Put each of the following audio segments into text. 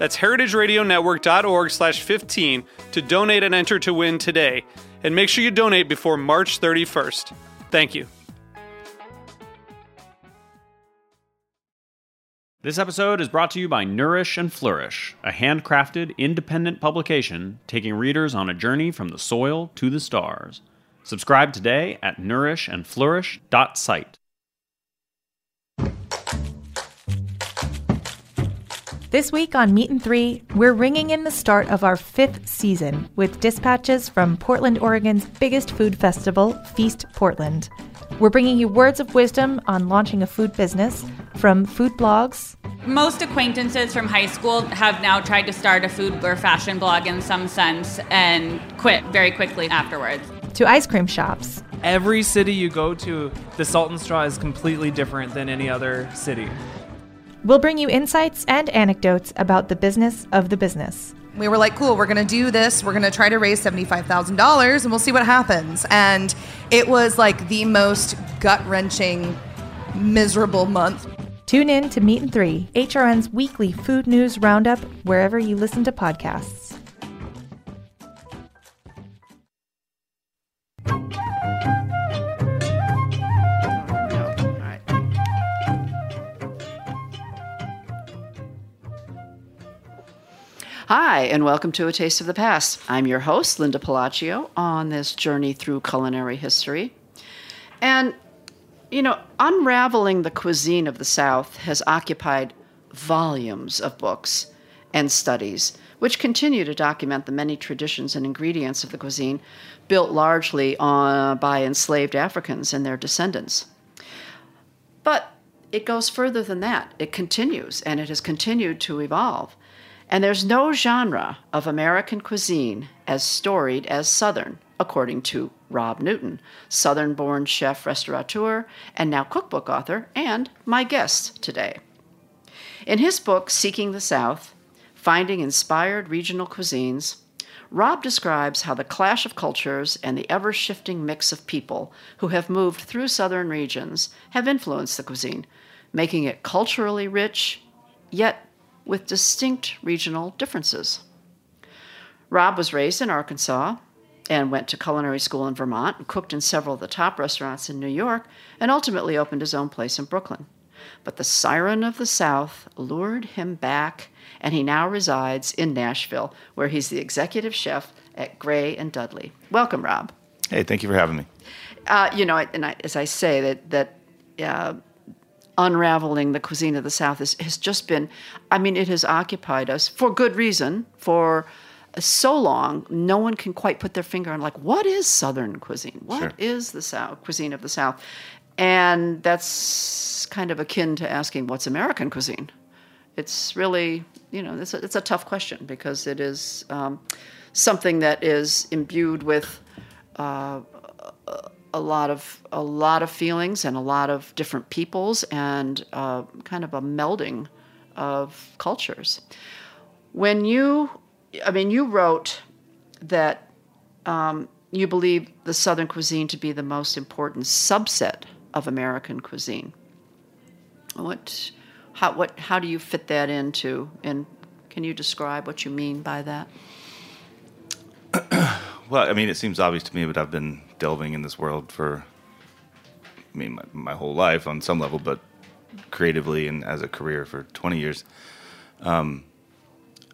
That's heritageradionetwork.org slash 15 to donate and enter to win today. And make sure you donate before March 31st. Thank you. This episode is brought to you by Nourish and Flourish, a handcrafted, independent publication taking readers on a journey from the soil to the stars. Subscribe today at nourishandflourish.site. This week on Meat and Three, we're ringing in the start of our fifth season with dispatches from Portland, Oregon's biggest food festival, Feast Portland. We're bringing you words of wisdom on launching a food business from food blogs. Most acquaintances from high school have now tried to start a food or fashion blog in some sense and quit very quickly afterwards. To ice cream shops. Every city you go to, the Salt and Straw is completely different than any other city. We'll bring you insights and anecdotes about the business of the business. We were like, cool, we're going to do this. We're going to try to raise $75,000 and we'll see what happens. And it was like the most gut wrenching, miserable month. Tune in to Meat and Three, HRN's weekly food news roundup, wherever you listen to podcasts. Hi, and welcome to A Taste of the Past. I'm your host, Linda Pelaccio, on this journey through culinary history. And, you know, unraveling the cuisine of the South has occupied volumes of books and studies, which continue to document the many traditions and ingredients of the cuisine built largely on, by enslaved Africans and their descendants. But it goes further than that. It continues, and it has continued to evolve. And there's no genre of American cuisine as storied as Southern, according to Rob Newton, Southern born chef restaurateur and now cookbook author, and my guest today. In his book, Seeking the South Finding Inspired Regional Cuisines, Rob describes how the clash of cultures and the ever shifting mix of people who have moved through southern regions have influenced the cuisine, making it culturally rich, yet with distinct regional differences. Rob was raised in Arkansas and went to culinary school in Vermont and cooked in several of the top restaurants in New York and ultimately opened his own place in Brooklyn. But the siren of the South lured him back, and he now resides in Nashville, where he's the executive chef at Gray and Dudley. Welcome, Rob. Hey, thank you for having me. Uh, you know, and I, as I say, that that uh, unraveling the cuisine of the South has, has just been, I mean, it has occupied us for good reason. For so long, no one can quite put their finger on, like, what is Southern cuisine? What Sure. is the South cuisine of the South? And that's kind of akin to asking, what's American cuisine? It's really, you know, it's a, it's a tough question because it is um, something that is imbued with uh, a lot of a lot of feelings and a lot of different peoples and uh, kind of a melding of cultures. When you, I mean, you wrote that um, you believe the Southern cuisine to be the most important subset of American cuisine. What, how, what, how do you fit that into? And can you describe what you mean by that? Well, I mean, it seems obvious to me, but I've been delving in this world for, I mean, my, my whole life on some level, but creatively and as a career for 20 years. Um,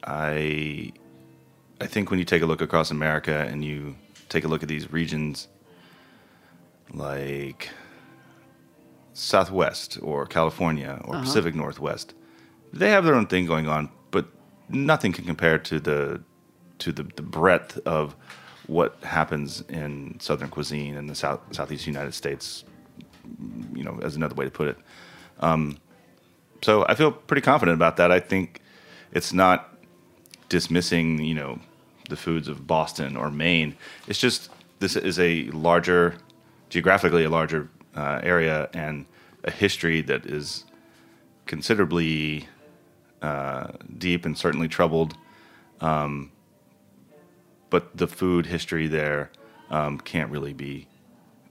I, I think when you take a look across America and you take a look at these regions, like Southwest or California or Pacific Northwest. They have their own thing going on, but nothing can compare to the to the, the breadth of what happens in Southern cuisine in the South Southeast United States. You know, as another way to put it. Um, so I feel pretty confident about that. I think it's not dismissing, you know, the foods of Boston or Maine. It's just this is a larger, geographically a larger uh, area and a history that is considerably uh, deep and certainly troubled. Um, but the food history there um, can't really be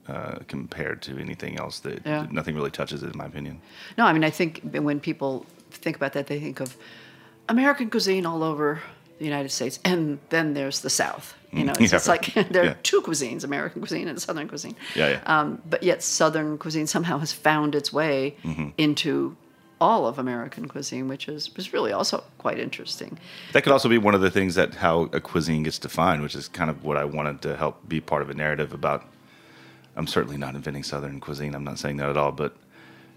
uh, compared to anything else. That Yeah. nothing really touches it, in my opinion. No, I mean, I think when people think about that, they think of American cuisine all over the United States, and then there's the South. You know, it's, Yeah, it's like there are yeah. two cuisines: American cuisine and Southern cuisine. Yeah, yeah. Um, but yet, Southern cuisine somehow has found its way Mm-hmm. into all of American cuisine, which is was really also quite interesting. That could also be one of the things that how a cuisine gets defined, which is kind of what I wanted to help be part of a narrative about. I'm certainly not inventing Southern cuisine. I'm not saying that at all, but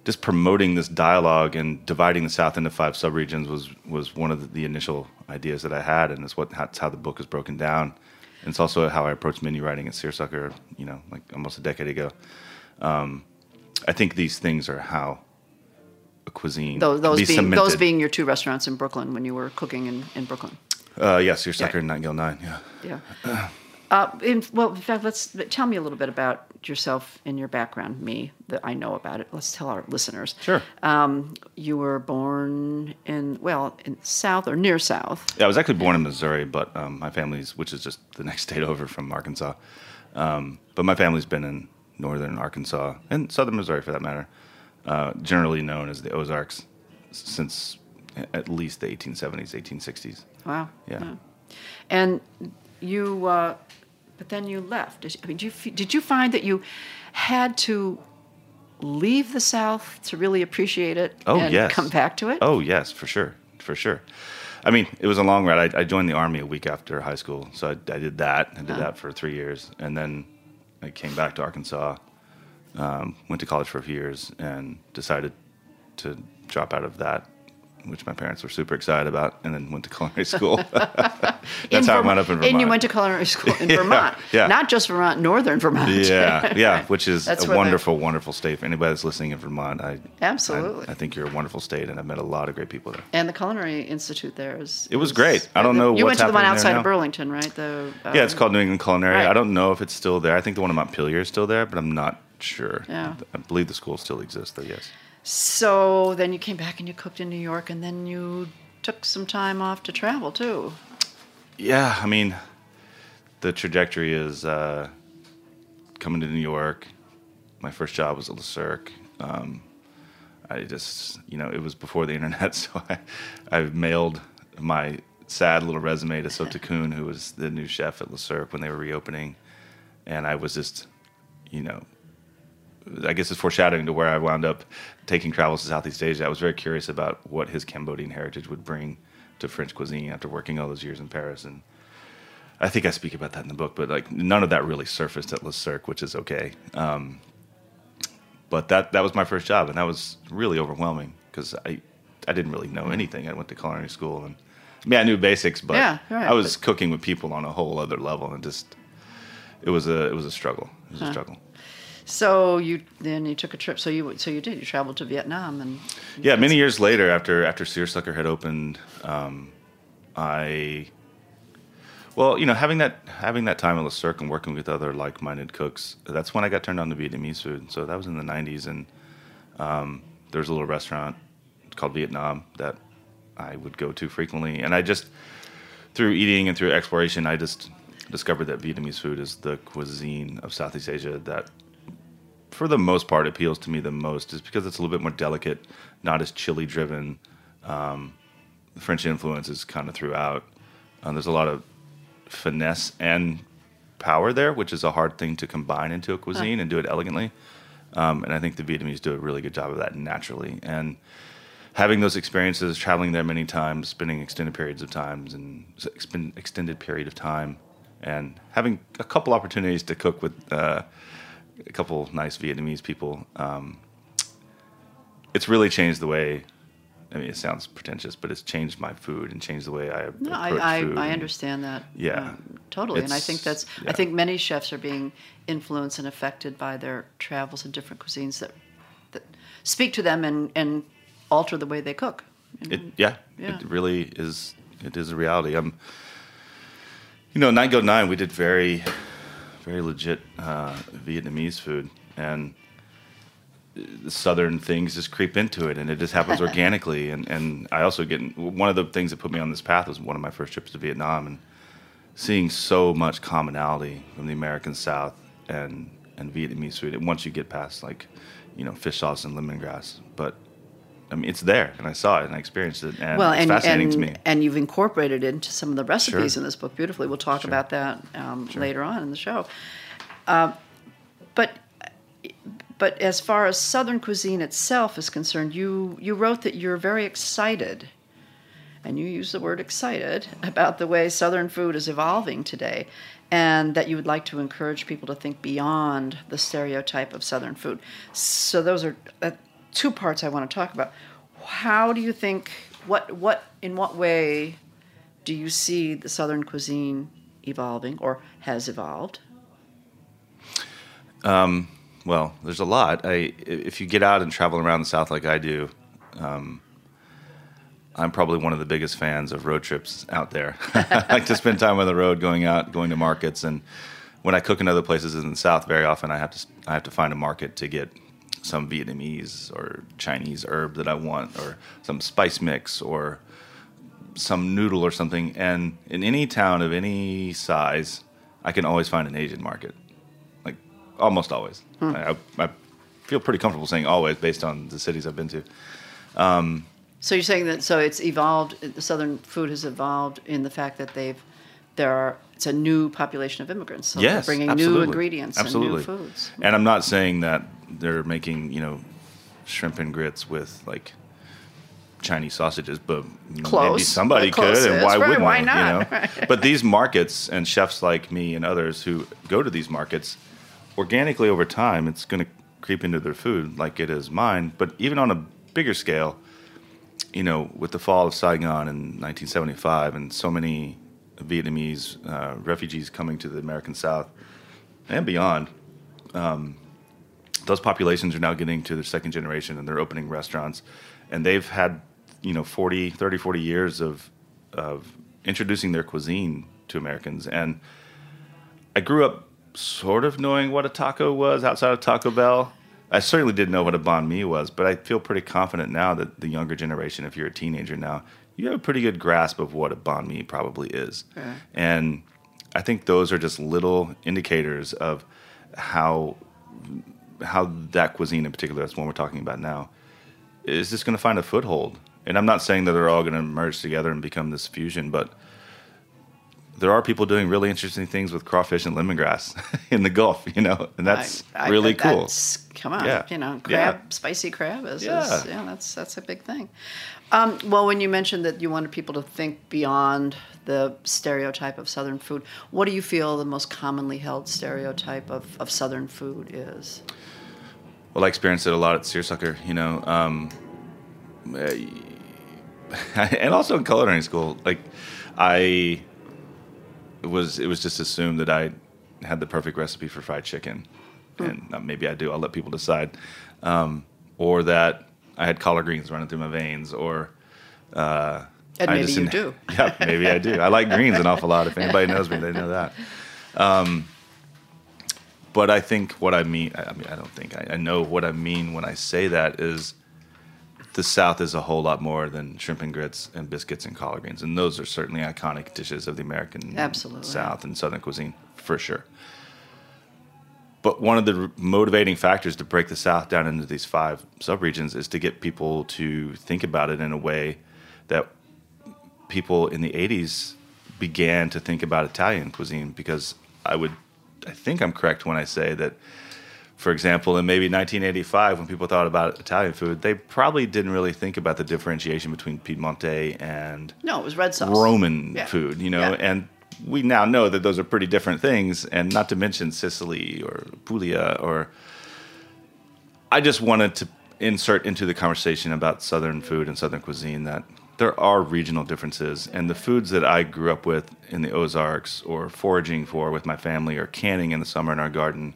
just promoting this dialogue and dividing the South into five subregions was was one of the, the initial ideas that I had, and it's what that's how the book is broken down. And it's also how I approached menu writing at Seersucker, you know, like almost a decade ago. Um, I think these things are how cuisine Those, those be being cemented. those being your two restaurants in Brooklyn when you were cooking in, in Brooklyn. uh, yes, Seersucker Yeah. and Nightingale Nine, yeah. Yeah. Uh, in, well, in fact, let's tell me a little bit about yourself and your background. Me, that I know about it. Let's tell our listeners. Sure. Um, you were born in well, in South or near South. Yeah, I was actually born in Missouri, but um, my family's, which is just the next state over from Arkansas. Um, but my family's been in northern Arkansas and southern Missouri, for that matter, uh, generally known as the Ozarks since at least the 1870s, 1860s. Wow. Yeah. And you, uh, but then you left. Did you, I mean, did you, did you find that you had to leave the South to really appreciate it Oh, and yes. come back to it? Oh, yes, for sure. For sure. I mean, it was a long ride. I, I joined the Army a week after high school. So I, I did that. I did that for three years. And then I came back to Arkansas, um, went to college for a few years, and decided to drop out of that, which my parents were super excited about, and then went to culinary school. That's how I Verm- wound up in Vermont. And you went to culinary school in Yeah, Vermont. yeah. Not just Vermont, northern Vermont. yeah, yeah, which is a wonderful, wonderful state. For anybody that's listening in Vermont, I Absolutely. I, I think you're a wonderful state, and I've met a lot of great people there. And the Culinary Institute there is. It was great. I don't know You went to the one outside of Burlington, right? The Yeah, it's um, called New England Culinary. right. I don't know if it's still there. I think the one in Montpelier is still there, but I'm not sure. Yeah. I believe the school still exists, though, yes. So then you came back and you cooked in New York, and then you took some time off to travel too. Yeah, I mean, the trajectory is uh, coming to New York. My first job was at Le Cirque. Um, I just, you know, it was before the internet, so I, I mailed my sad little resume to Sota Kuhn, who was the new chef at Le Cirque when they were reopening. And I was just, you know, I guess it's foreshadowing to where I wound up taking travels to Southeast Asia. I was very curious about what his Cambodian heritage would bring to French cuisine after working all those years in Paris. And I think I speak about that in the book, but like none of that really surfaced at Le Cirque, which is okay. Um, but that that was my first job, and that was really overwhelming because I I didn't really know anything. I went to culinary school, and I mean I knew basics, but Yeah, right, I was but- cooking with people on a whole other level, and just it was a it was a struggle. It was a struggle. So you then you took a trip. So you so you did. You traveled to Vietnam and Yeah, many years later, after after Seersucker had opened, um, I, well, you know, having that having that time at Le Cirque and working with other like-minded cooks, that's when I got turned on to Vietnamese food. So that was in the '90s, and um, there was a little restaurant called Vietnam that I would go to frequently, and I just through eating and through exploration, I just discovered that Vietnamese food is the cuisine of Southeast Asia that for the most part appeals to me the most is because it's a little bit more delicate, not as chili driven. Um, the French influence is kind of throughout. Um, there's a lot of finesse and power there, which is a hard thing to combine into a cuisine and do it elegantly. Um, and I think the Vietnamese do a really good job of that naturally. And having those experiences, traveling there many times, spending extended periods of times and extended period of time, and having a couple opportunities to cook with uh, a couple nice Vietnamese people. Um, it's really changed the way. I mean, it sounds pretentious, but it's changed my food and changed the way I No, approach I, food. I, I understand that. Yeah. um, totally. And I think It's- that's. I think many chefs are being influenced and affected by their travels and different cuisines that that speak to them and and alter the way they cook. It, yeah, Yeah. it really is. It is a reality. Um, you know, Nine Go Nine, we did very, very legit uh, Vietnamese food, and the southern things just creep into it, and it just happens organically. And and I also get one of the things that put me on this path was one of my first trips to Vietnam, and seeing so much commonality from the American South and and Vietnamese food. And once you get past like, you know, fish sauce and lemongrass, but I mean, it's there, and I saw it, and I experienced it, and well, it's and fascinating and, to me. and you've incorporated it into some of the recipes Sure. in this book beautifully. We'll talk Sure. about that um, later on in the show. Uh, but but as far as Southern cuisine itself is concerned, you you wrote that you're very excited, and you use the word excited about the way Southern food is evolving today, and that you would like to encourage people to think beyond the stereotype of Southern food. So those are uh, two parts I want to talk about. How do you think what what in what way do you see the Southern cuisine evolving or has evolved? Well, there's a lot. I if you get out and travel around the South like I do, um, I'm probably one of the biggest fans of road trips out there. I like to spend time on the road, going out, going to markets, and when I cook in other places in the South, very often I have to I have to find a market to get some Vietnamese or Chinese herb that I want, or some spice mix, or some noodle or something. And in any town of any size, I can always find an Asian market like almost always. Hmm. I, I feel pretty comfortable saying always based on the cities I've been to. Um, so you're saying that so it's evolved. The Southern food has evolved in the fact that they've there are it's a new population of immigrants. So yes, they're bringing absolutely. new ingredients absolutely. and new foods. And I'm not saying that they're making you know shrimp and grits with like Chinese sausages, but maybe somebody Close could, and why right, wouldn't why they? not? You know? but these markets and chefs like me and others who go to these markets, organically over time, it's going to creep into their food like it is mine. But even on a bigger scale, you know, with the fall of Saigon in 1975 and so many Vietnamese uh, refugees coming to the American South and beyond, um, those populations are now getting to their second generation and they're opening restaurants. And they've had, you know, 40, 30, 40 years of, of introducing their cuisine to Americans. And I grew up sort of knowing what a taco was outside of Taco Bell. I certainly didn't know what a banh mi was, but I feel pretty confident now that the younger generation, if you're a teenager now, you have a pretty good grasp of what a banh mi probably is. And I think those are just little indicators of how how that cuisine in particular, that's one we're talking about now, is just going to find a foothold. And I'm not saying that they're all going to merge together and become this fusion, but there are people doing really interesting things with crawfish and lemongrass in the Gulf, you know, and that's I- I- really cool. that's- come on, Yeah. you know, Yeah. crab, spicy crab is, Yeah. is yeah, that's that's a big thing. Um, well, when you mentioned that you wanted people to think beyond the stereotype of Southern food, what do you feel the most commonly held stereotype of, of Southern food is? Well, I experienced it a lot at Seersucker, you know, um, and also in culinary school. Like, I was it was just assumed that I had the perfect recipe for fried chicken, and uh, maybe I do. I'll let people decide, um, or that I had collard greens running through my veins, or uh, And I maybe you do. Yeah, maybe I do. I like greens an awful lot. If anybody knows me, they know that. Um, but I think what I mean, I I mean, I don't think I, I know what I mean when I say that is the South is a whole lot more than shrimp and grits and biscuits and collard greens, and those are certainly iconic dishes of the American Absolutely. South and Southern cuisine for sure. But one of the motivating factors to break the South down into these five subregions is to get people to think about it in a way that people in the 80s began to think about Italian cuisine because I would I think I'm correct when I say that for example in maybe 1985 when people thought about Italian food they probably didn't really think about the differentiation between Piedmonte and No, it was red sauce. Roman Yeah. food, you know, Yeah. and we now know that those are pretty different things, and not to mention Sicily or Puglia or. I just wanted to insert into the conversation about Southern food and Southern cuisine that there are regional differences, and the foods that I grew up with in the Ozarks or foraging for with my family or canning in the summer in our garden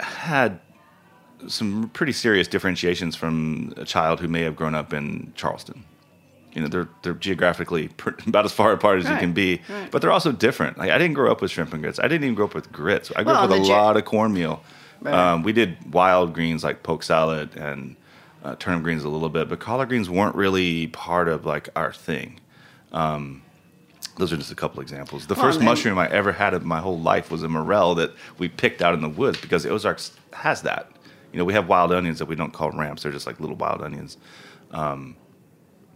had some pretty serious differentiations from a child who may have grown up in Charleston. You know, they're they're geographically about as far apart as you can be, right. but they're also different. Like I didn't grow up with shrimp and grits. I didn't even grow up with grits. I grew Well, up with a ge- lot of cornmeal. Right. Um, we did wild greens like poke salad and uh, turnip greens a little bit, but collard greens weren't really part of like our thing. Um, those are just a couple examples. The Well, first mushroom I ever had in my whole life was a morel that we picked out in the woods because the Ozarks has that. You know, we have wild onions that we don't call ramps; they're just like little wild onions. Um,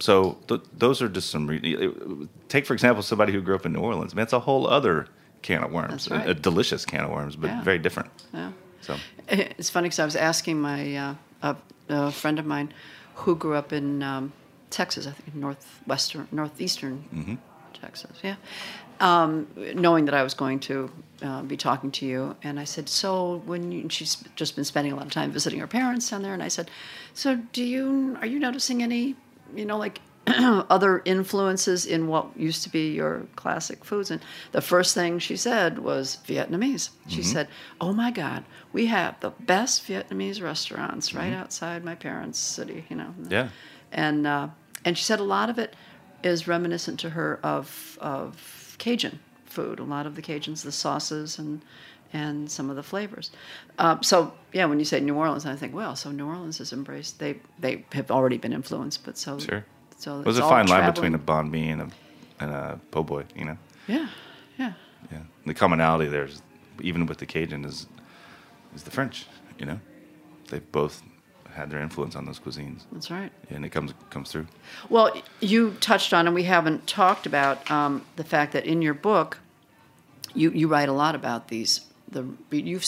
so th- those are just some. Re- take for example somebody who grew up in New Orleans. Man, it's a whole other can of worms, right. a, a delicious can of worms, but Yeah. very different. Yeah. So It's funny because I was asking my uh, a, a friend of mine who grew up in um, Texas, I think northwestern, northeastern Texas, yeah. Um, knowing that I was going to uh, be talking to you, and I said, "So when you, she's just been spending a lot of time visiting her parents down there," and I said, "So do you are you noticing any, you know, like other influences in what used to be your classic foods?" And the first thing she said was Vietnamese. She said, "Oh my God, we have the best Vietnamese restaurants right outside my parents' city." You know. Yeah. And uh, and she said a lot of it is reminiscent to her of of Cajun food. A lot of the Cajuns, the sauces and and some of the flavors. Uh, so yeah, when you say New Orleans, I think, well, so New Orleans has embraced. They they have already been influenced, but so Sure. So there's it's a fine line between a banh mi and a and a po' boy. You know. yeah yeah Yeah. The commonality there's even with the Cajun is is the French. You know, they've both had their influence on those cuisines, that's right. and it comes comes through. Well, you touched on, and we haven't talked about um, the fact that in your book, you, you write a lot about these. The you've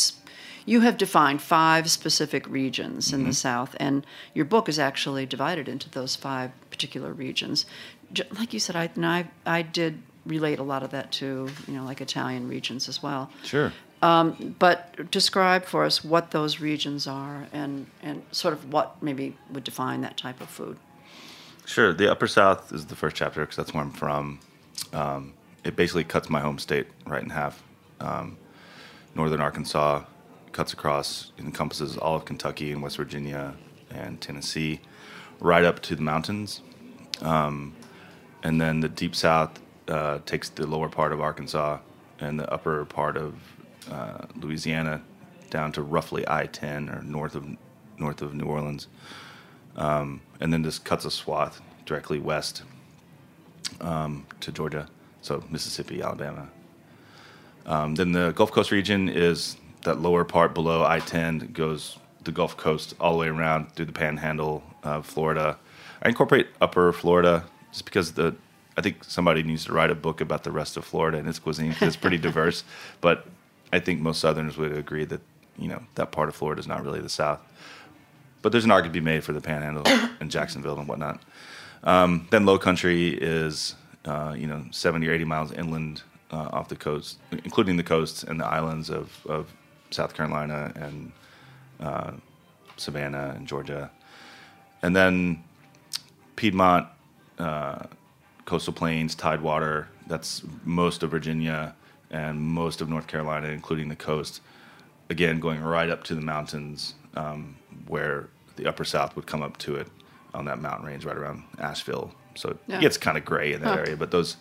you have defined five specific regions in the South, and your book is actually divided into those five particular regions. Like you said, I and I I did relate a lot of that to you know like Italian regions as well. Sure. But describe for us what those regions are, and and sort of what maybe would define that type of food. Sure. The Upper South is the first chapter because that's where I'm from. Um, it basically cuts my home state right in half. Um, northern Arkansas cuts across, encompasses all of Kentucky and West Virginia and Tennessee, right up to the mountains. Um, and then the Deep South uh, takes the lower part of Arkansas and the upper part of uh, Louisiana down to roughly I-10 or north of north of New Orleans and then just cuts a swath directly west um, to Georgia, so Mississippi, Alabama. Um, then the Gulf Coast region is that lower part below I-10 goes the Gulf Coast all the way around through the Panhandle of Florida. I incorporate Upper Florida just because the I think somebody needs to write a book about the rest of Florida and its cuisine 'cause it's pretty diverse. But I think most Southerners would agree that you know that part of Florida is not really the South but there's an argument to be made for the Panhandle and Jacksonville and whatnot. Um, then Low Country is, uh, you know, 70 or 80 miles inland uh, off the coast, including the coasts and the islands of, of South Carolina and uh, Savannah and Georgia. And then Piedmont, uh, coastal plains, tidewater, that's most of Virginia and most of North Carolina, including the coast again going right up to the mountains um, where the upper south would come up to it on that mountain range right around asheville so Yeah. it gets kind of gray in that area but those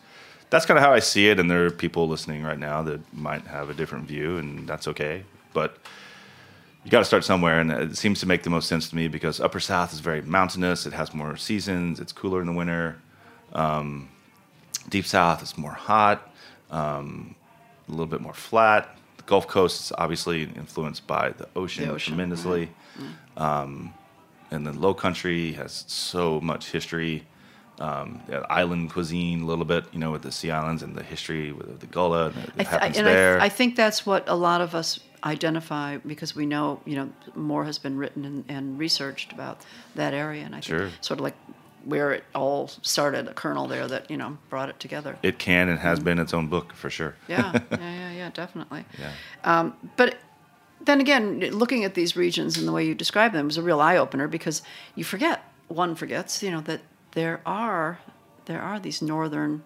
that's kind of how i see it and there are people listening right now that might have a different view and that's okay but you got to start somewhere and it seems to make the most sense to me because upper south is very mountainous it has more seasons it's cooler in the winter um, deep south is more hot um, a little bit more flat the gulf coast is obviously influenced by the ocean, The ocean, tremendously um, and the low country has so much history um, island cuisine a little bit you know with the sea islands and the history with the gullah and I it th- happens and there I, I think that's what a lot of us identify because we know, you know, more has been written and, and researched about that area, and I think sort of like where it all started, a kernel there that you know brought it together. It can and has been its own book for sure. yeah, yeah, yeah, yeah, definitely. Yeah. Um, but then again, looking at these regions and the way you describe them was a real eye opener because you forget, one forgets, you know, that there are there are these northern,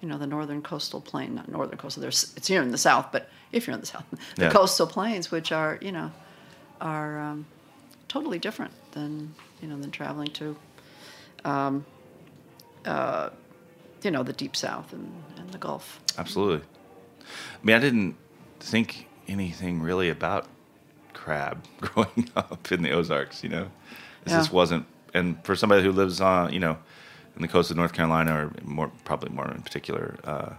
you know, the northern coastal plain, not northern coastal. There's it's here in the south, but if you're in the south, the Yeah. coastal plains, which are you know, are um, totally different than you know than traveling to, um, uh, you know, the deep south and, and the Gulf. Absolutely. I mean, I didn't think anything really about crab growing up in the Ozarks. You know, this Yeah. just wasn't. And for somebody who lives on, you know, in the coast of North Carolina, or more probably more in particular, uh,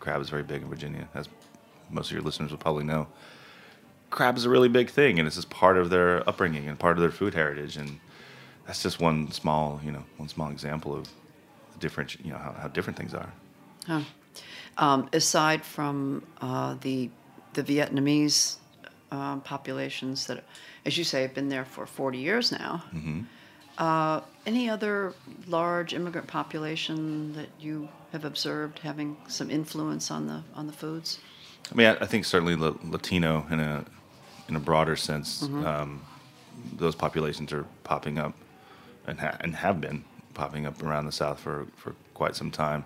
crab is very big in Virginia, as most of your listeners will probably know. Crab is a really big thing, and it's just part of their upbringing and part of their food heritage. And that's just one small, you know, one small example of the different, you know, how, how different things are. Huh. Um, aside from uh, the the Vietnamese um, populations that, as you say, have been there for 40 years now, uh, any other large immigrant population that you have observed having some influence on the on the foods? I mean, I, I think certainly La- Latino in a in a broader sense, um, those populations are popping up and ha- and have been popping up around the South for for quite some time.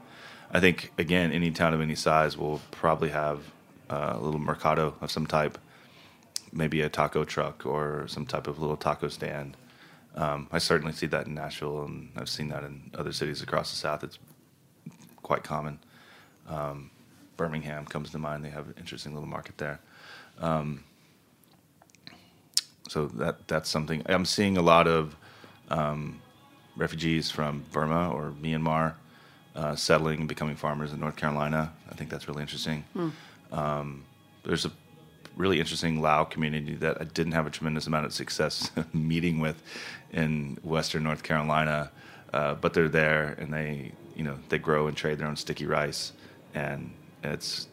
I think again, any town of any size will probably have uh, a little mercado of some type, maybe a taco truck or some type of little taco stand. Um, I certainly see that in Nashville, and I've seen that in other cities across the South. It's quite common. Um, Birmingham comes to mind. They have an interesting little market there. Um, so that that's something I'm seeing a lot of um, refugees from Burma or Myanmar uh, settling and becoming farmers in North Carolina. I think that's really interesting. Um, there's a really interesting Lao community that I didn't have a tremendous amount of success meeting with in Western North Carolina, uh, but they're there and they you know they grow and trade their own sticky rice, and it's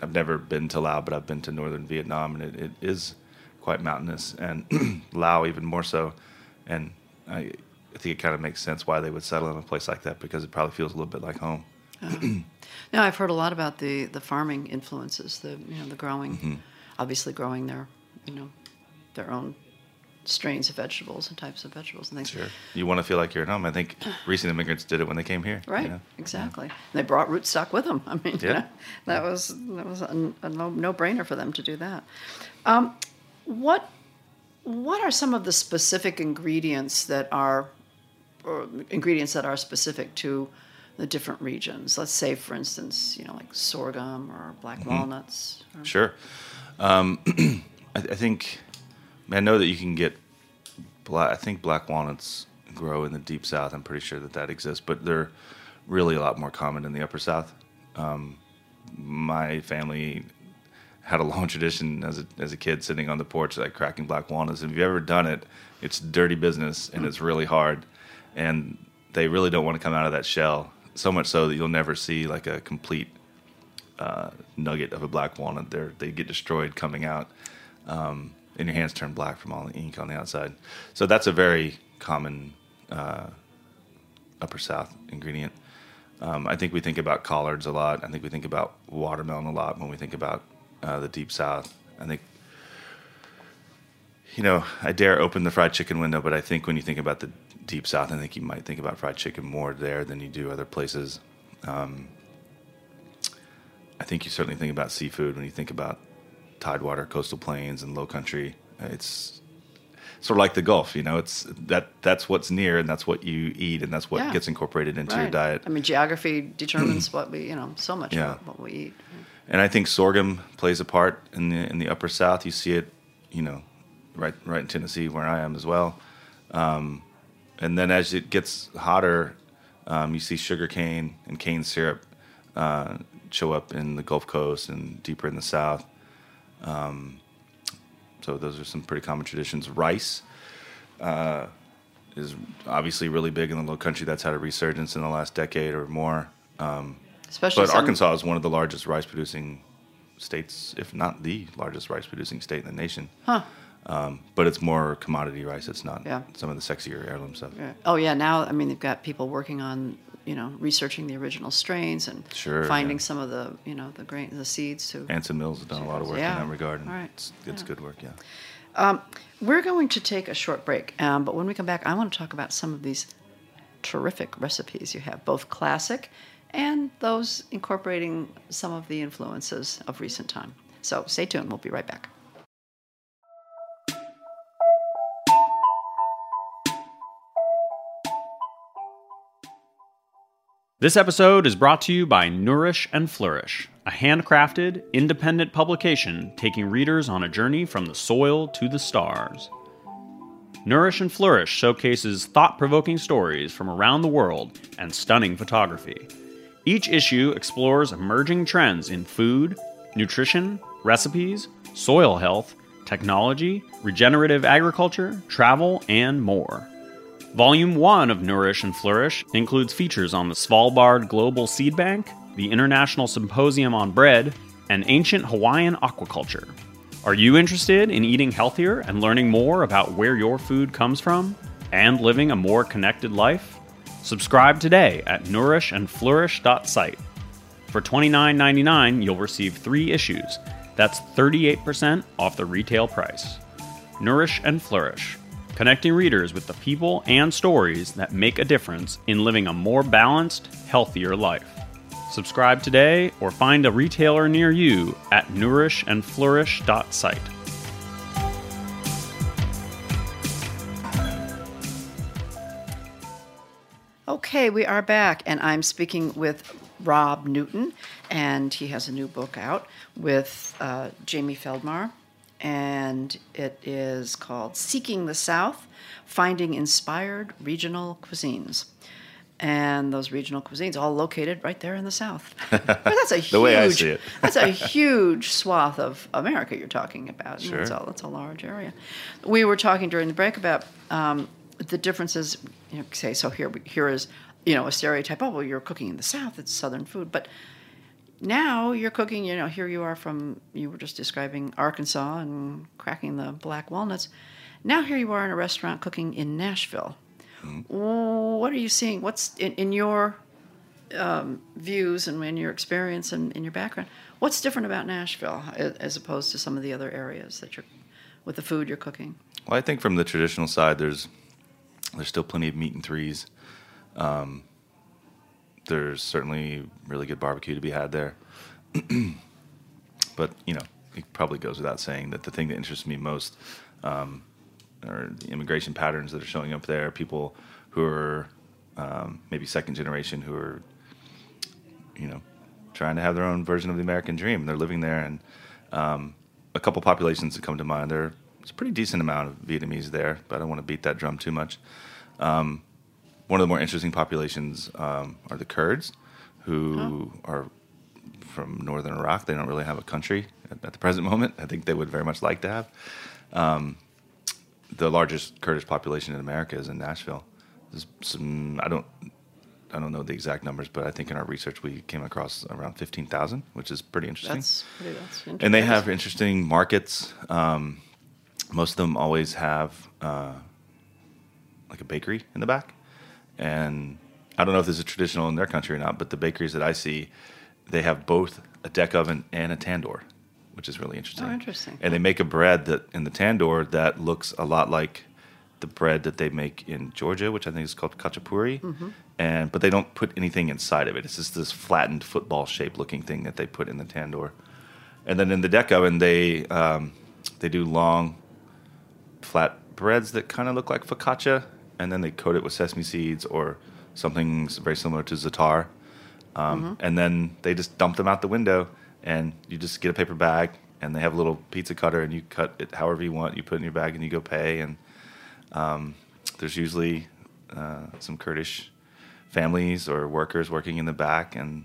I've never been to Laos, but I've been to northern Vietnam, and it, it is quite mountainous, and Laos even more so. And I, I think it kind of makes sense why they would settle in a place like that because it probably feels a little bit like home. Now I've heard a lot about the the farming influences, the you know the growing, Mm-hmm. obviously growing their you know their own strains of vegetables and types of vegetables and things. Sure, you want to feel like you're at home. I think recent immigrants did it when they came here. you Right, know? exactly. And they brought rootstock with them. I mean, you Yeah. know, that was that was a, a no, no-brainer for them to do that. Um, what what are some of the specific ingredients that are or ingredients that are specific to the different regions? Let's say, for instance, you know, like sorghum or black Mm-hmm. walnuts. Or, Sure. Um, I, I think I know that you can get. Black, I think black walnuts grow in the deep south. I'm pretty sure that that exists, but they're really a lot more common in the upper south. Um, my family had a long tradition as a as a kid sitting on the porch like cracking black walnuts. And If you've ever done it, it's dirty business and it's really hard, and they really don't want to come out of that shell. So much so that you'll never see like a complete uh, nugget of a black walnut. They they get destroyed coming out, um, and your hands turn black from all the ink on the outside. So that's a very common uh, upper south ingredient. Um, I think we think about collards a lot. I think we think about watermelon a lot when we think about uh, the deep south. I think, you know, I dare open the fried chicken window, but I think when you think about the deep south, I think you might think about fried chicken more there than you do other places. Um, I think you certainly think about seafood when you think about tidewater, coastal plains, and low country. It's sort of like the Gulf, you know. It's that that's what's near, and that's what you eat, and that's what Yeah. gets incorporated into your diet. I mean, geography determines what we, you know, so much Yeah. about what we eat. And I think sorghum plays a part in the in the upper south. You see it, you know, right right in Tennessee where I am as well. Um, and then as it gets hotter, um, you see sugar cane and cane syrup uh, show up in the Gulf Coast and deeper in the south. Um, so those are some pretty common traditions. Rice uh, is obviously really big in the Low Country. That's had a resurgence in the last decade or more. Um, Especially but some- Arkansas is one of the largest rice producing states, if not the largest rice producing state in the nation. Huh. Um, but it's more commodity rice. It's not Yeah. some of the sexier heirloom stuff. Yeah. Oh yeah, now I mean they've got people working on you know researching the original strains and Sure, finding yeah. some of the you know the grain the seeds to. Anson Mills has done a lot of work in that regard. And All right. It's, it's good work, yeah. We're going to take a short break, um, but when we come back, I want to talk about some of these terrific recipes you have, both classic and those incorporating some of the influences of recent time. So stay tuned. We'll be right back. This episode is brought to you by Nourish and Flourish, a handcrafted, independent publication taking readers on a journey from the soil to the stars. Nourish and Flourish showcases thought provoking stories from around the world and stunning photography. Each issue explores emerging trends in food, nutrition, recipes, soil health, technology, regenerative agriculture, travel, and more. Volume 1 of Nourish and Flourish includes features on the Svalbard Global Seed Bank, the International Symposium on Bread, and ancient Hawaiian aquaculture. Are you interested in eating healthier and learning more about where your food comes from and living a more connected life? Subscribe today at nourishandflourish.site. For $29.99, you'll receive three issues. That's 38% off the retail price. Nourish and Flourish, connecting readers with the people and stories that make a difference in living a more balanced, healthier life. Subscribe today or find a retailer near you at nourishandflourish.site. Okay, we are back, and I'm speaking with Rob Newton, and he has a new book out with uh, Jamie Feldmar, and it is called Seeking the South Finding Inspired Regional Cuisines. And those regional cuisines all located right there in the South. That's a huge, The way I see it. that's a huge swath of America you're talking about. Sure. It's, a, it's a large area. We were talking during the break about um, the differences. You know, say so here. Here is you know a stereotype. Oh well, you're cooking in the South. It's Southern food, but now you're cooking. You know, here you are from. You were just describing Arkansas and cracking the black walnuts. Now here you are in a restaurant cooking in Nashville. What are you seeing? What's in, in your um, views and in your experience and in your background? What's different about Nashville as opposed to some of the other areas that you're with the food you're cooking? Well, I think from the traditional side, there's there's still plenty of meat and threes. Um, there's certainly really good barbecue to be had there. but you know, it probably goes without saying that the thing that interests me most um, are the immigration patterns that are showing up there. People who are um, maybe second generation who are, you know, trying to have their own version of the American dream. They're living there, and um, a couple populations that come to mind. There's a pretty decent amount of Vietnamese there, but I don't want to beat that drum too much. Um, one of the more interesting populations um, are the Kurds, who are from northern Iraq. They don't really have a country at, at the present moment. I think they would very much like to have. Um, the largest Kurdish population in America is in Nashville. There's some I don't I don't know the exact numbers, but I think in our research we came across around fifteen thousand, which is pretty interesting. That's pretty. That's and they have interesting markets. Um, most of them always have uh, like a bakery in the back, and I don't know if this is traditional in their country or not, but the bakeries that I see, they have both a deck oven and a tandoor, which is really interesting. Oh, interesting. And they make a bread that in the tandoor that looks a lot like the bread that they make in Georgia, which I think is called khachapuri. Mm-hmm. And but they don't put anything inside of it. It's just this flattened football shaped looking thing that they put in the tandoor. And then in the deck oven, they um, they do long, flat breads that kind of look like focaccia, and then they coat it with sesame seeds or something very similar to za'atar. Um, And then they just dump them out the window, and you just get a paper bag, and they have a little pizza cutter, and you cut it however you want. You put it in your bag, and you go pay. And um, there's usually uh, some Kurdish families or workers working in the back, and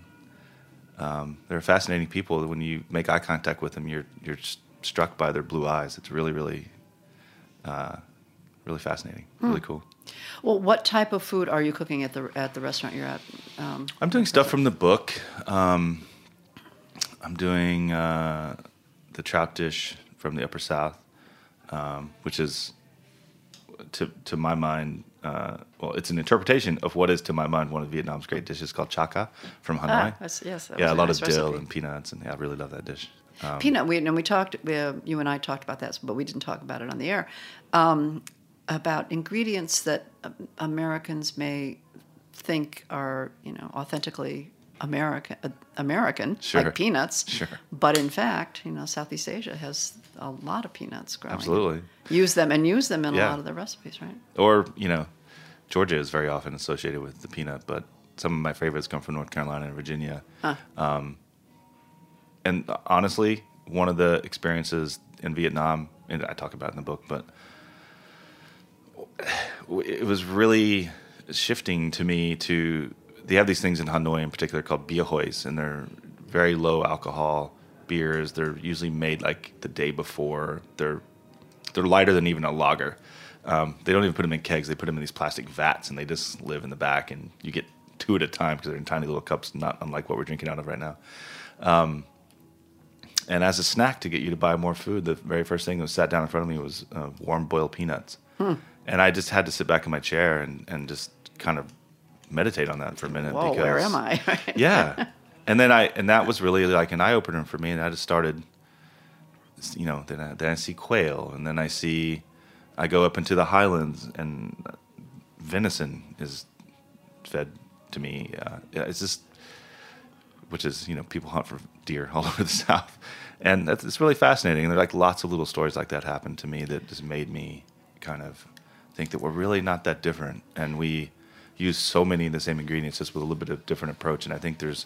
um, they're fascinating people. When you make eye contact with them, you're you're struck by their blue eyes. It's really, really, uh, really fascinating. Really cool. Well, what type of food are you cooking at the at the restaurant you're at? Um, I'm doing stuff from the book. Um, I'm doing uh, the trout dish from the Upper South. um, which is to to my mind. Uh, well, it's an interpretation of what is, to my mind, one of Vietnam's great dishes called cha ca from Hanoi. Ah, yes, yeah, a a lot nice of dill recipe. and peanuts, and yeah, I really love that dish. Um, Peanut. We and we talked. We, uh, you and I talked about that, but we didn't talk about it on the air. Um, about ingredients that um, Americans may think are, you know, authentically American. Uh, American, Sure. like peanuts. Sure. But in fact, you know, Southeast Asia has a lot of peanuts growing. Absolutely. Use them and use them in a lot of their recipes, right? or you know, Georgia is very often associated with the peanut, but some of my favorites come from North Carolina and Virginia. Um, and honestly, one of the experiences in Vietnam, and I talk about it in the book, but it was really shifting to me to they have these things in Hanoi in particular called bia hois and they're very low alcohol beers. They're usually made like the day before. They're they're lighter than even a lager. Um, they don't even put them in kegs. They put them in these plastic vats, and they just live in the back. And you get two at a time because they're in tiny little cups, not unlike what we're drinking out of right now. Um, and as a snack to get you to buy more food, the very first thing that was sat down in front of me was uh, warm boiled peanuts. And I just had to sit back in my chair and, and just kind of meditate on that for a minute. Whoa, because, where am I? yeah. And then I and that was really like an eye opener for me. And I just started, you know, then I, then I see quail, and then I see, I go up into the highlands, and venison is fed to me. Uh, yeah, it's just, which is you know people hunt for deer all over the south, and that's it's really fascinating. And there are like lots of little stories like that happened to me that just made me kind of think that we're really not that different, and we use so many of the same ingredients just with a little bit of different approach. And I think there's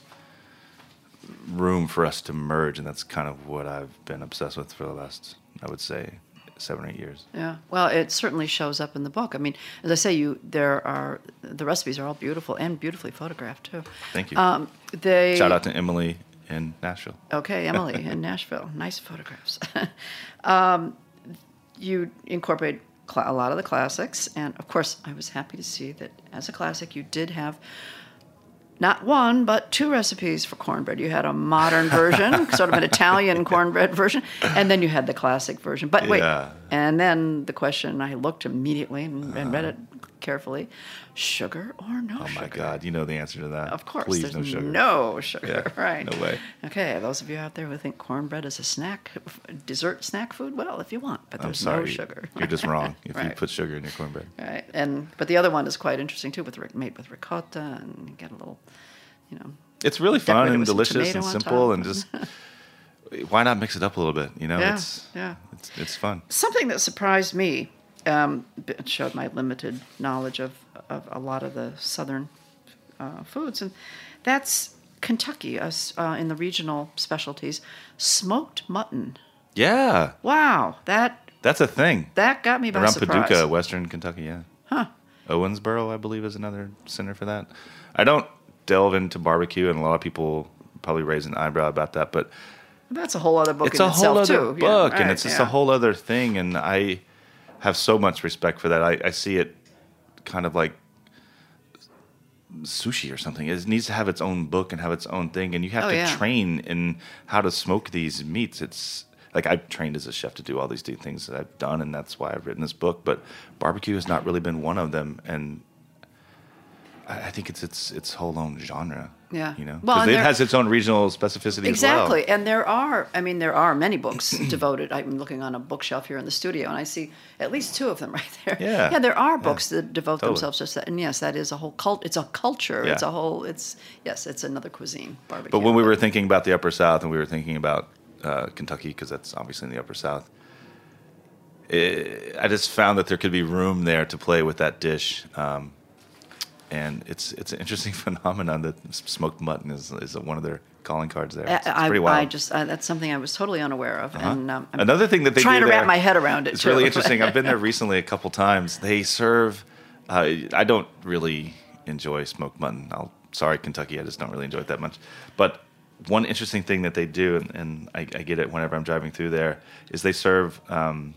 room for us to merge, and that's kind of what I've been obsessed with for the last, I would say, seven or eight years. Yeah, well, it certainly shows up in the book. I mean, as I say, you there are the recipes are all beautiful and beautifully photographed too. Thank you. Um, they Shout out to Emily in Nashville. Okay, Emily in Nashville. Nice photographs. um, you incorporate a lot of the classics, and of course, I was happy to see that as a classic, you did have not one but two recipes for cornbread. You had a modern version, sort of an Italian cornbread version, and then you had the classic version. But wait, Yeah. And then the question I looked immediately and, and read uh-huh. it carefully: sugar or no Oh sugar? Oh my God, you know the answer to that. Of course, Please, there's no sugar. no sugar, Yeah, right? no way. Okay, those of you out there who think cornbread is a snack, dessert snack food, well, if you want, but there's no sugar. You're just wrong if you put sugar in your cornbread. Right, and but the other one is quite interesting too, with made with ricotta, and you get a little, you know, It's really fun and delicious and simple, and just why not mix it up a little bit? You know, Yeah, it's yeah. it's it's fun. something that surprised me. Um, showed my limited knowledge of, of a lot of the southern uh, foods, and that's Kentucky. Us uh, in the regional specialties, smoked mutton. Yeah, Wow, that that's a thing that got me by around surprise. Paducah, Western Kentucky. Yeah, Huh. Owensboro, I believe, is another center for that. I don't delve into barbecue, and a lot of people probably raise an eyebrow about that, but That's a whole other book it's a whole other too. Yeah, book, and right, it's just yeah. a whole other thing. And I have so much respect for that. I, I see it kind of like sushi or something. It needs to have its own book and have its own thing, and you have Oh, to yeah. train in how to smoke these meats. It's like I've trained as a chef to do all these things that I've done, and that's why I've written this book. But barbecue has not really been one of them, and I, I think it's its its whole own genre. Yeah. you know, Well, it there- has its own regional specificity Exactly, as well. and there are. I mean, there are many books devoted. I'm looking on a bookshelf here in the studio, and I see at least two of them right there. Yeah, yeah. There are yeah, books that devote totally. themselves to that, and yes, that is a whole cult. It's a culture. It's a whole. It's yes, it's another cuisine. Barbecue. But when we were thinking about the Upper South and we were thinking about uh, Kentucky, because that's obviously in the Upper South, it, I just found that there could be room there to play with that dish. Um, and it's it's an interesting phenomenon that smoked mutton is, is one of their calling cards there. It's, it's I, pretty wild. I just I, that's something I was totally unaware of, and um, I'm Another thing that they trying do to wrap there- my head around it. It's too. really interesting. I've been there recently a couple times. They serve. Uh, I don't really enjoy smoked mutton. I'll sorry Kentucky. I just don't really enjoy it that much. But one interesting thing that they do, and, and I, I get it whenever I'm driving through there, is they serve um,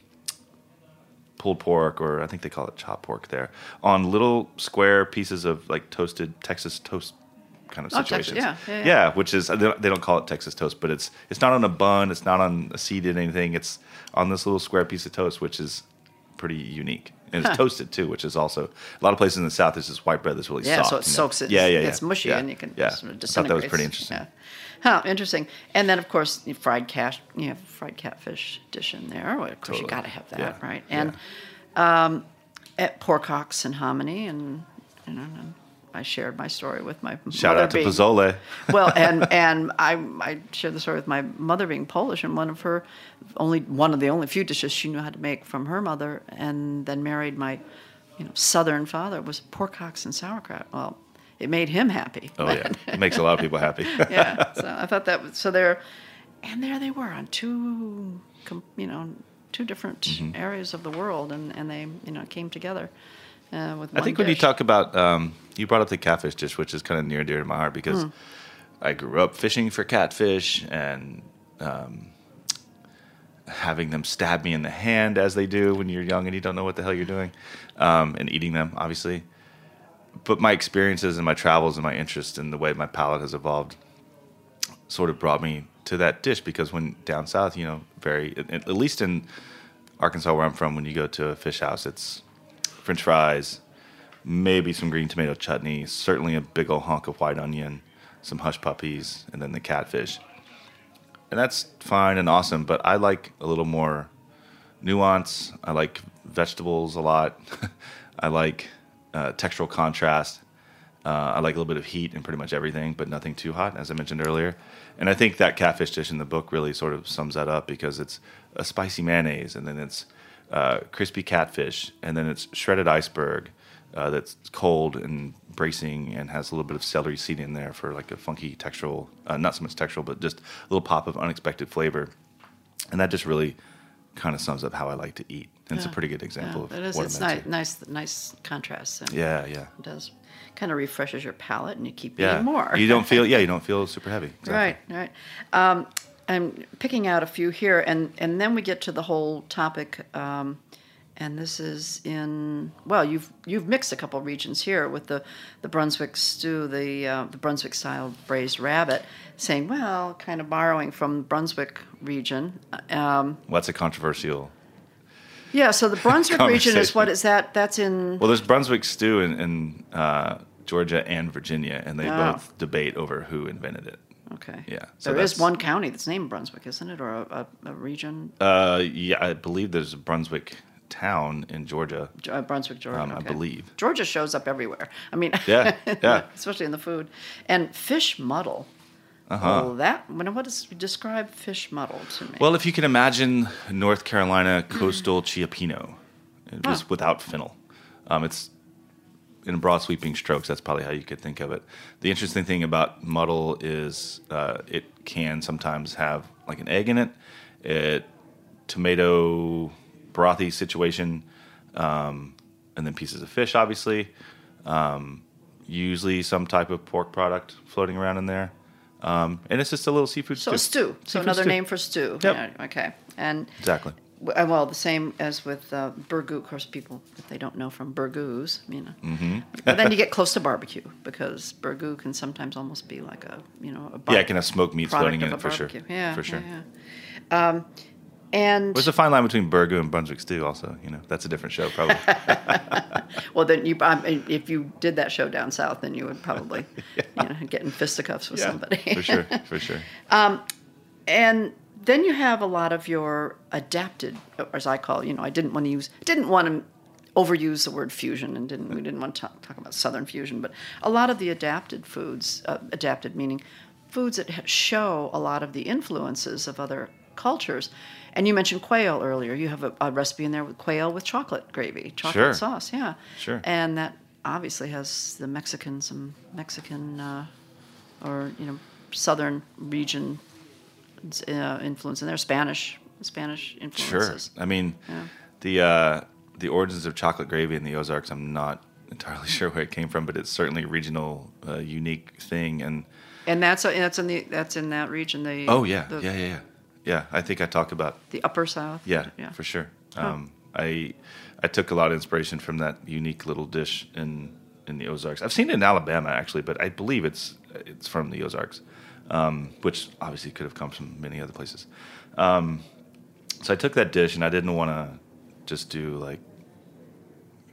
pulled pork, or I think they call it chopped pork there, on little square pieces of like toasted Texas toast kind of Oh, Texas, situations. yeah, yeah, yeah. which is they don't, call it Texas toast, but it's it's not on a bun, it's not on a seeded anything. It's on this little square piece of toast, which is pretty unique. And it's Huh. toasted too, which is also a lot of places in the south. There's this white bread that's really Yeah, soft. so it you know? soaks it. Yeah, yeah, yeah. gets mushy yeah. and you can yeah. sort of I thought that was pretty interesting. Yeah. Huh, interesting. And then, of course, you fried cash, you have fried catfish dish in there. Well, of course, you got to have that, Yeah, right? And um, at pork hocks and hominy, and you know, and I shared my story with my Shout out to being- Pozole. well, and and I I shared the story with my mother being Polish, and one of her only one of the only few dishes she knew how to make from her mother, and then married my, you know, Southern father was pork hocks and sauerkraut. Well, it made him happy. Oh yeah, it makes a lot of people happy. yeah. So I thought that was so there, and there they were on two, you know, two different Mm-hmm. areas of the world, and and they you know came together. Uh, with I think when you talk about, um, you brought up the catfish dish, which is kind of near and dear to my heart because Hmm. I grew up fishing for catfish and um, having them stab me in the hand as they do when you're young and you don't know what the hell you're doing, um, and eating them, obviously. But my experiences and my travels and my interest in the way my palate has evolved sort of brought me to that dish because when down south, you know, very, at least in Arkansas where I'm from, when you go to a fish house, it's French fries, maybe some green tomato chutney, certainly a big old hunk of white onion, some hush puppies, and then the catfish. And that's fine and awesome, but I like a little more nuance. I like vegetables a lot. I like uh, textural contrast. Uh, I like a little bit of heat in pretty much everything, but nothing too hot, as I mentioned earlier. And I think that catfish dish in the book really sort of sums that up because it's a spicy mayonnaise, and then it's uh, crispy catfish, and then it's shredded iceberg uh, that's cold and bracing and has a little bit of celery seed in there for like a funky textural, uh, not so much textural, but just a little pop of unexpected flavor. And that just really kind of sums up how I like to eat. And it's a pretty good example Yeah, of it is. what It's nice, nice, nice contrast. and Yeah, yeah. It does. Kind of refreshes your palate, and you keep Yeah. eating more. you don't feel, yeah, you don't feel super heavy. Exactly. Right, right. Um, I'm picking out a few here, and, and then we get to the whole topic. Um, and this is in well, you've you've mixed a couple regions here with the, the Brunswick stew, the uh, the Brunswick style braised rabbit, saying well, kind of borrowing from the Brunswick region. Um, Well, that's a controversial. yeah, so the Brunswick region is what is that? That's in Well, there's Brunswick stew in, in uh, Georgia and Virginia, and they Oh. both debate over who invented it. okay. Yeah, so there is one county that's named Brunswick, isn't it, or a, a, a region? Uh, yeah, I believe there's a Brunswick town in Georgia. Uh, Brunswick, Georgia. Um, I believe. Georgia shows up everywhere. I mean, Yeah, yeah. especially in the food. And fish muddle. Uh-huh. Oh, that. What what does describe fish muddle to me? Well, if you can imagine North Carolina coastal cioppino, just Huh. without fennel, um, it's in broad sweeping strokes. That's probably how you could think of it. The interesting thing about muddle is uh, it can sometimes have like an egg in it, it tomato brothy situation, um, and then pieces of fish, obviously. Um, usually some type of pork product floating around in there. Um, and it's just a little seafood stew. so stew. stew. So Seafood another stew. name for stew. Yep. Yeah, okay. And Exactly. w- uh, well, the same as with uh, burgoo. Of course, people if they don't know from burgoos, you know. Mm-hmm. but then you get close to barbecue because burgoo can sometimes almost be like a you know a bar- Yeah, it can have smoked meats floating in it for sure. Yeah, for sure. Yeah, yeah. Um, and There's a fine line between burgoo and Brunswick stew. Also, you know, that's a different show, probably. Well, then you, um, if you did that show down south, then you would probably, you know, get in fisticuffs with yeah, somebody. for sure, for sure. and then you have a lot of your adapted, as I call, you know, I didn't want to use, didn't want to overuse the word fusion, and didn't we didn't want to talk, talk about Southern fusion, but a lot of the adapted foods, uh, adapted meaning foods that show a lot of the influences of other cultures. And you mentioned quail earlier. You have a, a recipe in there with quail with chocolate gravy, chocolate Sure. sauce, yeah. Sure. And that obviously has the Mexican, some Mexican, uh, or you know, southern region uh, influence in there. Spanish, Spanish Sure. I mean, Yeah. the uh, the origins of chocolate gravy in the Ozarks. I'm not entirely sure where it came from, but it's certainly a regional, uh, unique thing. And And that's uh, that's in the that's in that region. The oh yeah, the, yeah, yeah, yeah, yeah. I think I talked about the upper south. Yeah, yeah. for sure. Um, I I took a lot of inspiration from that unique little dish in in the Ozarks. I've seen it in Alabama actually, but I believe it's it's from the Ozarks, um, which obviously could have come from many other places. Um, so I took that dish and I didn't want to just do like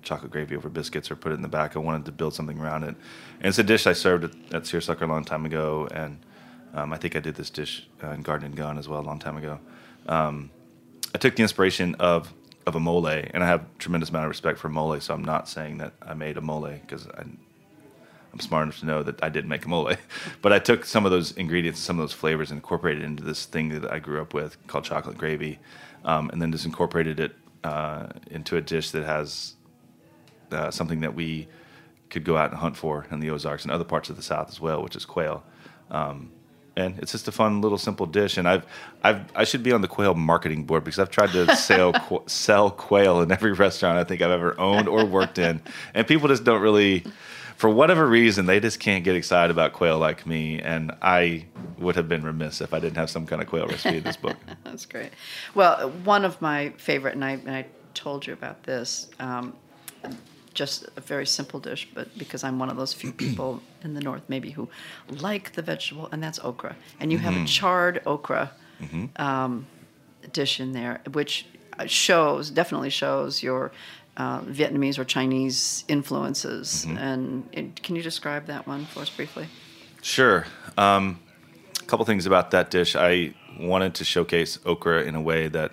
chocolate gravy over biscuits or put it in the back. I wanted to build something around it. And it's a dish I served at, at Seersucker a long time ago, and um, I think I did this dish uh, in Garden and Gun as well a long time ago. Um, I took the inspiration of of a mole, and I have tremendous amount of respect for mole. So I'm not saying that I made a mole because I'm smart enough to know that I didn't make a mole. but I took some of those ingredients, some of those flavors, and incorporated it into this thing that I grew up with called chocolate gravy, um, and then just incorporated it uh, into a dish that has uh, something that we could go out and hunt for in the Ozarks and other parts of the South as well, which is quail. Um, and it's just a fun little simple dish. And I've, I've, I should be on the quail marketing board because I've tried to sell qu- sell quail in every restaurant I think I've ever owned or worked in, and people just don't really, for whatever reason, they just can't get excited about quail like me. And I would have been remiss if I didn't have some kind of quail recipe in this book. That's great. Well, one of my favorite, and I, and I told you about this. Um, just a very simple dish, but because I'm one of those few people in the north maybe who like the vegetable, and that's okra. And you have a charred okra um, dish in there, which shows definitely shows your uh, Vietnamese or Chinese influences. And it, can you describe that one for us briefly? Sure. Um, a couple things about that dish. I wanted to showcase okra in a way that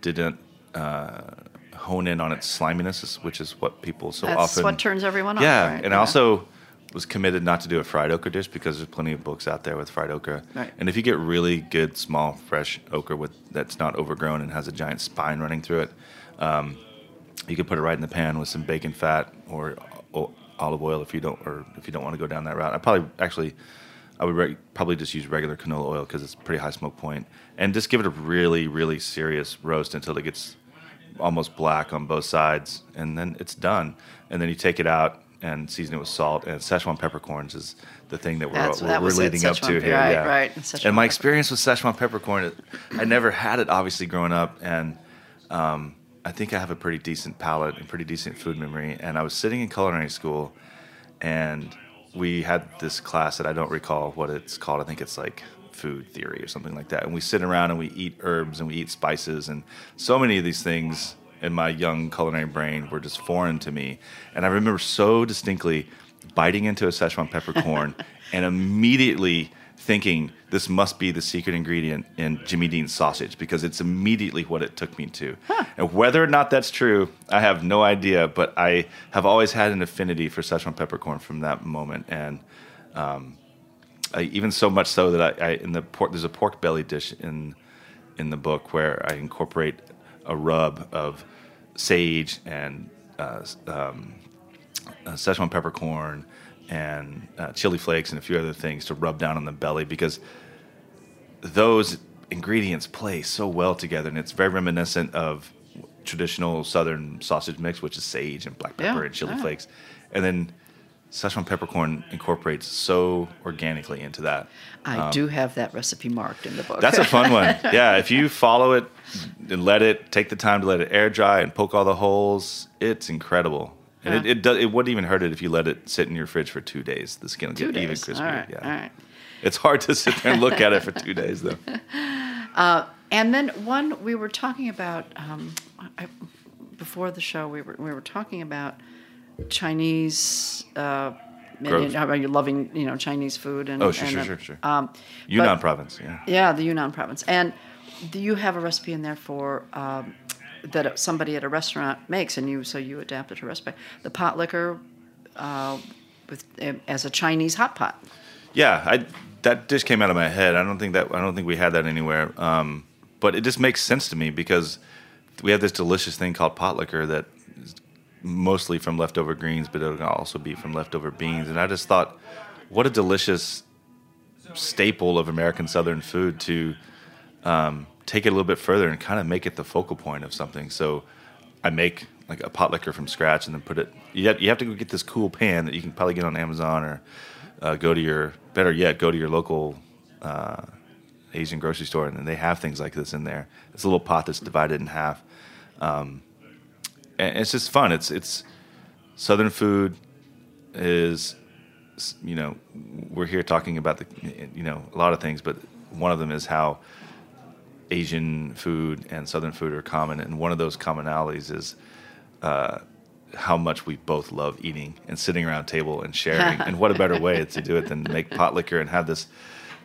didn't uh, hone in on its sliminess, which is what people so That's often. what turns everyone off. yeah, right? and I also was committed not to do a fried okra dish because there's plenty of books out there with fried okra. Right. And if you get really good, small, fresh okra with that's not overgrown and has a giant spine running through it, um, you can put it right in the pan with some bacon fat or o- olive oil if you don't, or if you don't want to go down that route. I probably actually. I would re- probably just use regular canola oil because it's pretty high smoke point, and just give it a really, really serious roast until it gets almost black on both sides, and then it's done. And then you take it out and season it with salt and Szechuan peppercorns is the thing that we're, That's- we're, that we're leading up to here. right, yeah. right, and Szechuan And my experience with Szechuan peppercorn, I never had it obviously growing up, and um, I think I have a pretty decent palate and pretty decent food memory. And I was sitting in culinary school, and we had this class that I don't recall what it's called. I think it's like food theory or something like that. And we sit around and we eat herbs and we eat spices, and so many of these things in my young culinary brain were just foreign to me. And I remember so distinctly biting into a Szechuan peppercorn and immediately thinking this must be the secret ingredient in Jimmy Dean's sausage because it's immediately what it took me to. And whether or not that's true, I have no idea, but I have always had an affinity for Szechuan peppercorn from that moment. And um, I, even so much so that I, I in the pork, there's a pork belly dish in in the book where I incorporate a rub of sage and uh, um, uh, Szechuan peppercorn and uh, chili flakes and a few other things to rub down on the belly because those ingredients play so well together and it's very reminiscent of traditional southern sausage mix which is sage and black pepper Yeah, and chili yeah. flakes and then Szechuan peppercorn incorporates so organically into that I do have that recipe marked in the book. Um, that's a fun one. Yeah, if you follow it and let it take the time to let it air dry and poke all the holes, it's incredible. And it, it does. It wouldn't even hurt it if you let it sit in your fridge for two days. The skin will Two get even days. crispy. All right, yeah. all right. It's hard to sit there and look at it for two days, though. And then one we were talking about um, I, before the show. We were we were talking about Chinese. Uh, and, Growth. you're loving you know Chinese food and Oh, sure, and, sure, uh, sure, sure. Um, Yunnan but- province. Yeah. Yeah, the Yunnan province. And do you have a recipe in there for um, that somebody at a restaurant makes, and you so you adapted her recipe? The pot liquor uh, with as a Chinese hot pot. Yeah, I that dish came out of my head. I don't think that I don't think we had that anywhere. Um, but it just makes sense to me because we have this delicious thing called pot liquor that mostly from leftover greens, but it'll also be from leftover beans. And I just thought, what a delicious staple of American Southern food to um, take it a little bit further and kind of make it the focal point of something. So I make like a pot liquor from scratch and then put it. You have, you have to go get this cool pan that you can probably get on Amazon or uh, go to your better yet go to your local uh, Asian grocery store and they have things like this in there. It's a little pot that's divided in half. Um, and it's just fun. It's it's southern food is, you know, we're here talking about the, you know, a lot of things, but one of them is how Asian food and Southern food are common, and one of those commonalities is uh, how much we both love eating and sitting around table and sharing. and what a better way to do it than make pot liquor and have this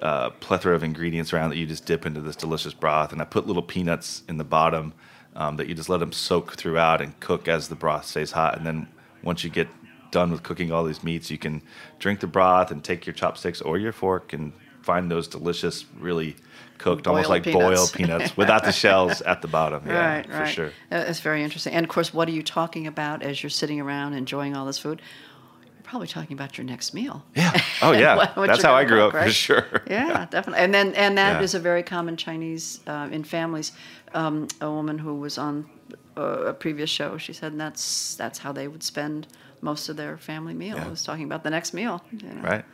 uh, plethora of ingredients around that you just dip into this delicious broth. And I put little peanuts in the bottom um, that you just let them soak throughout and cook as the broth stays hot. And then once you get done with cooking all these meats, you can drink the broth and take your chopsticks or your fork and find those delicious, really cooked, almost like boiled peanuts. peanuts without the shells at the bottom. Yeah, right, for right. sure. Uh, It's very interesting. And of course, what are you talking about as you're sitting around enjoying all this food? You're probably talking about your next meal. Yeah. Oh yeah. That's how I grew cook, up for sure. Yeah, definitely. And then and that is Yeah. a very common Chinese uh, in families. Um, a woman who was on uh, a previous show, she said that's that's how they would spend most of their family meal. Yeah. Was talking about the next meal. you know. Right.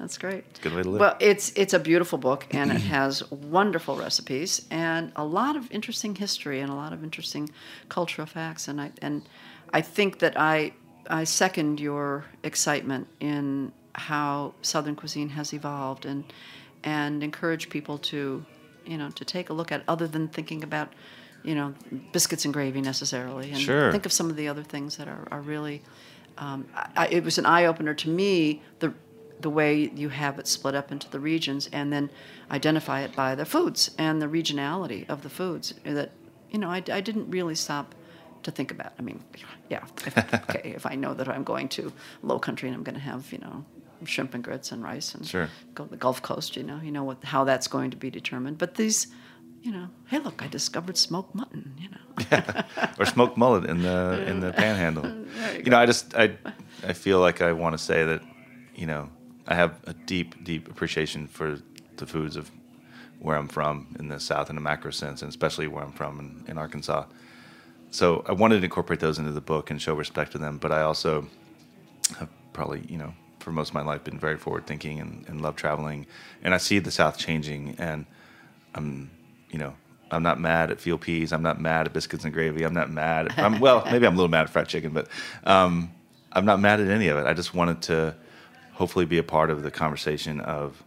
That's great. a good way to live. Well, it's it's a beautiful book, and it has wonderful recipes and a lot of interesting history and a lot of interesting cultural facts. And I and I think that I I second your excitement in how Southern cuisine has evolved and and encourage people to you know to take a look at other than thinking about you know biscuits and gravy necessarily and Sure. think of some of the other things that are, are really um, I, it was an eye opener to me the the way you have it split up into the regions and then identify it by the foods and the regionality of the foods that you know I, I didn't really stop to think about. I mean, yeah, if, okay, if I know that I'm going to low country and I'm going to have you know shrimp and grits and rice and Sure. go to the Gulf Coast, you know, you know what how that's going to be determined. But these, you know, hey, look, I discovered smoked mutton, you know. or smoked mullet in the in the panhandle. You, know, I just I I feel like I want to say that you know I have a deep deep appreciation for the foods of where I'm from in the South in a macro sense, and especially where I'm from in, in Arkansas. So I wanted to incorporate those into the book and show respect to them, but I also have probably you know for most of my life been very forward thinking and, and love traveling, and I see the South changing and I'm, you know, I'm not mad at field peas. I'm not mad at biscuits and gravy. I'm not mad. At, I'm, well, maybe I'm a little mad at fried chicken, but um, I'm not mad at any of it. I just wanted to hopefully be a part of the conversation of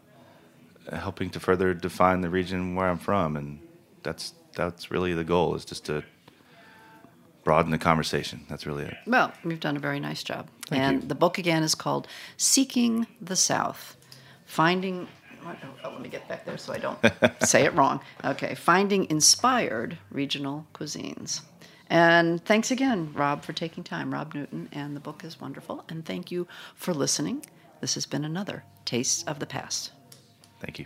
helping to further define the region where I'm from, and that's that's really the goal is just to broaden the conversation. That's really it. Well, you've done a very nice job. Thank and you. the book again is called Seeking the South Finding. oh, oh, let me get back there so I don't say it wrong. Okay, Finding Inspired Regional Cuisines. And thanks again, Rob, for taking time. Rob Newton, and the book is wonderful. And thank you for listening. This has been another Taste of the Past. Thank you.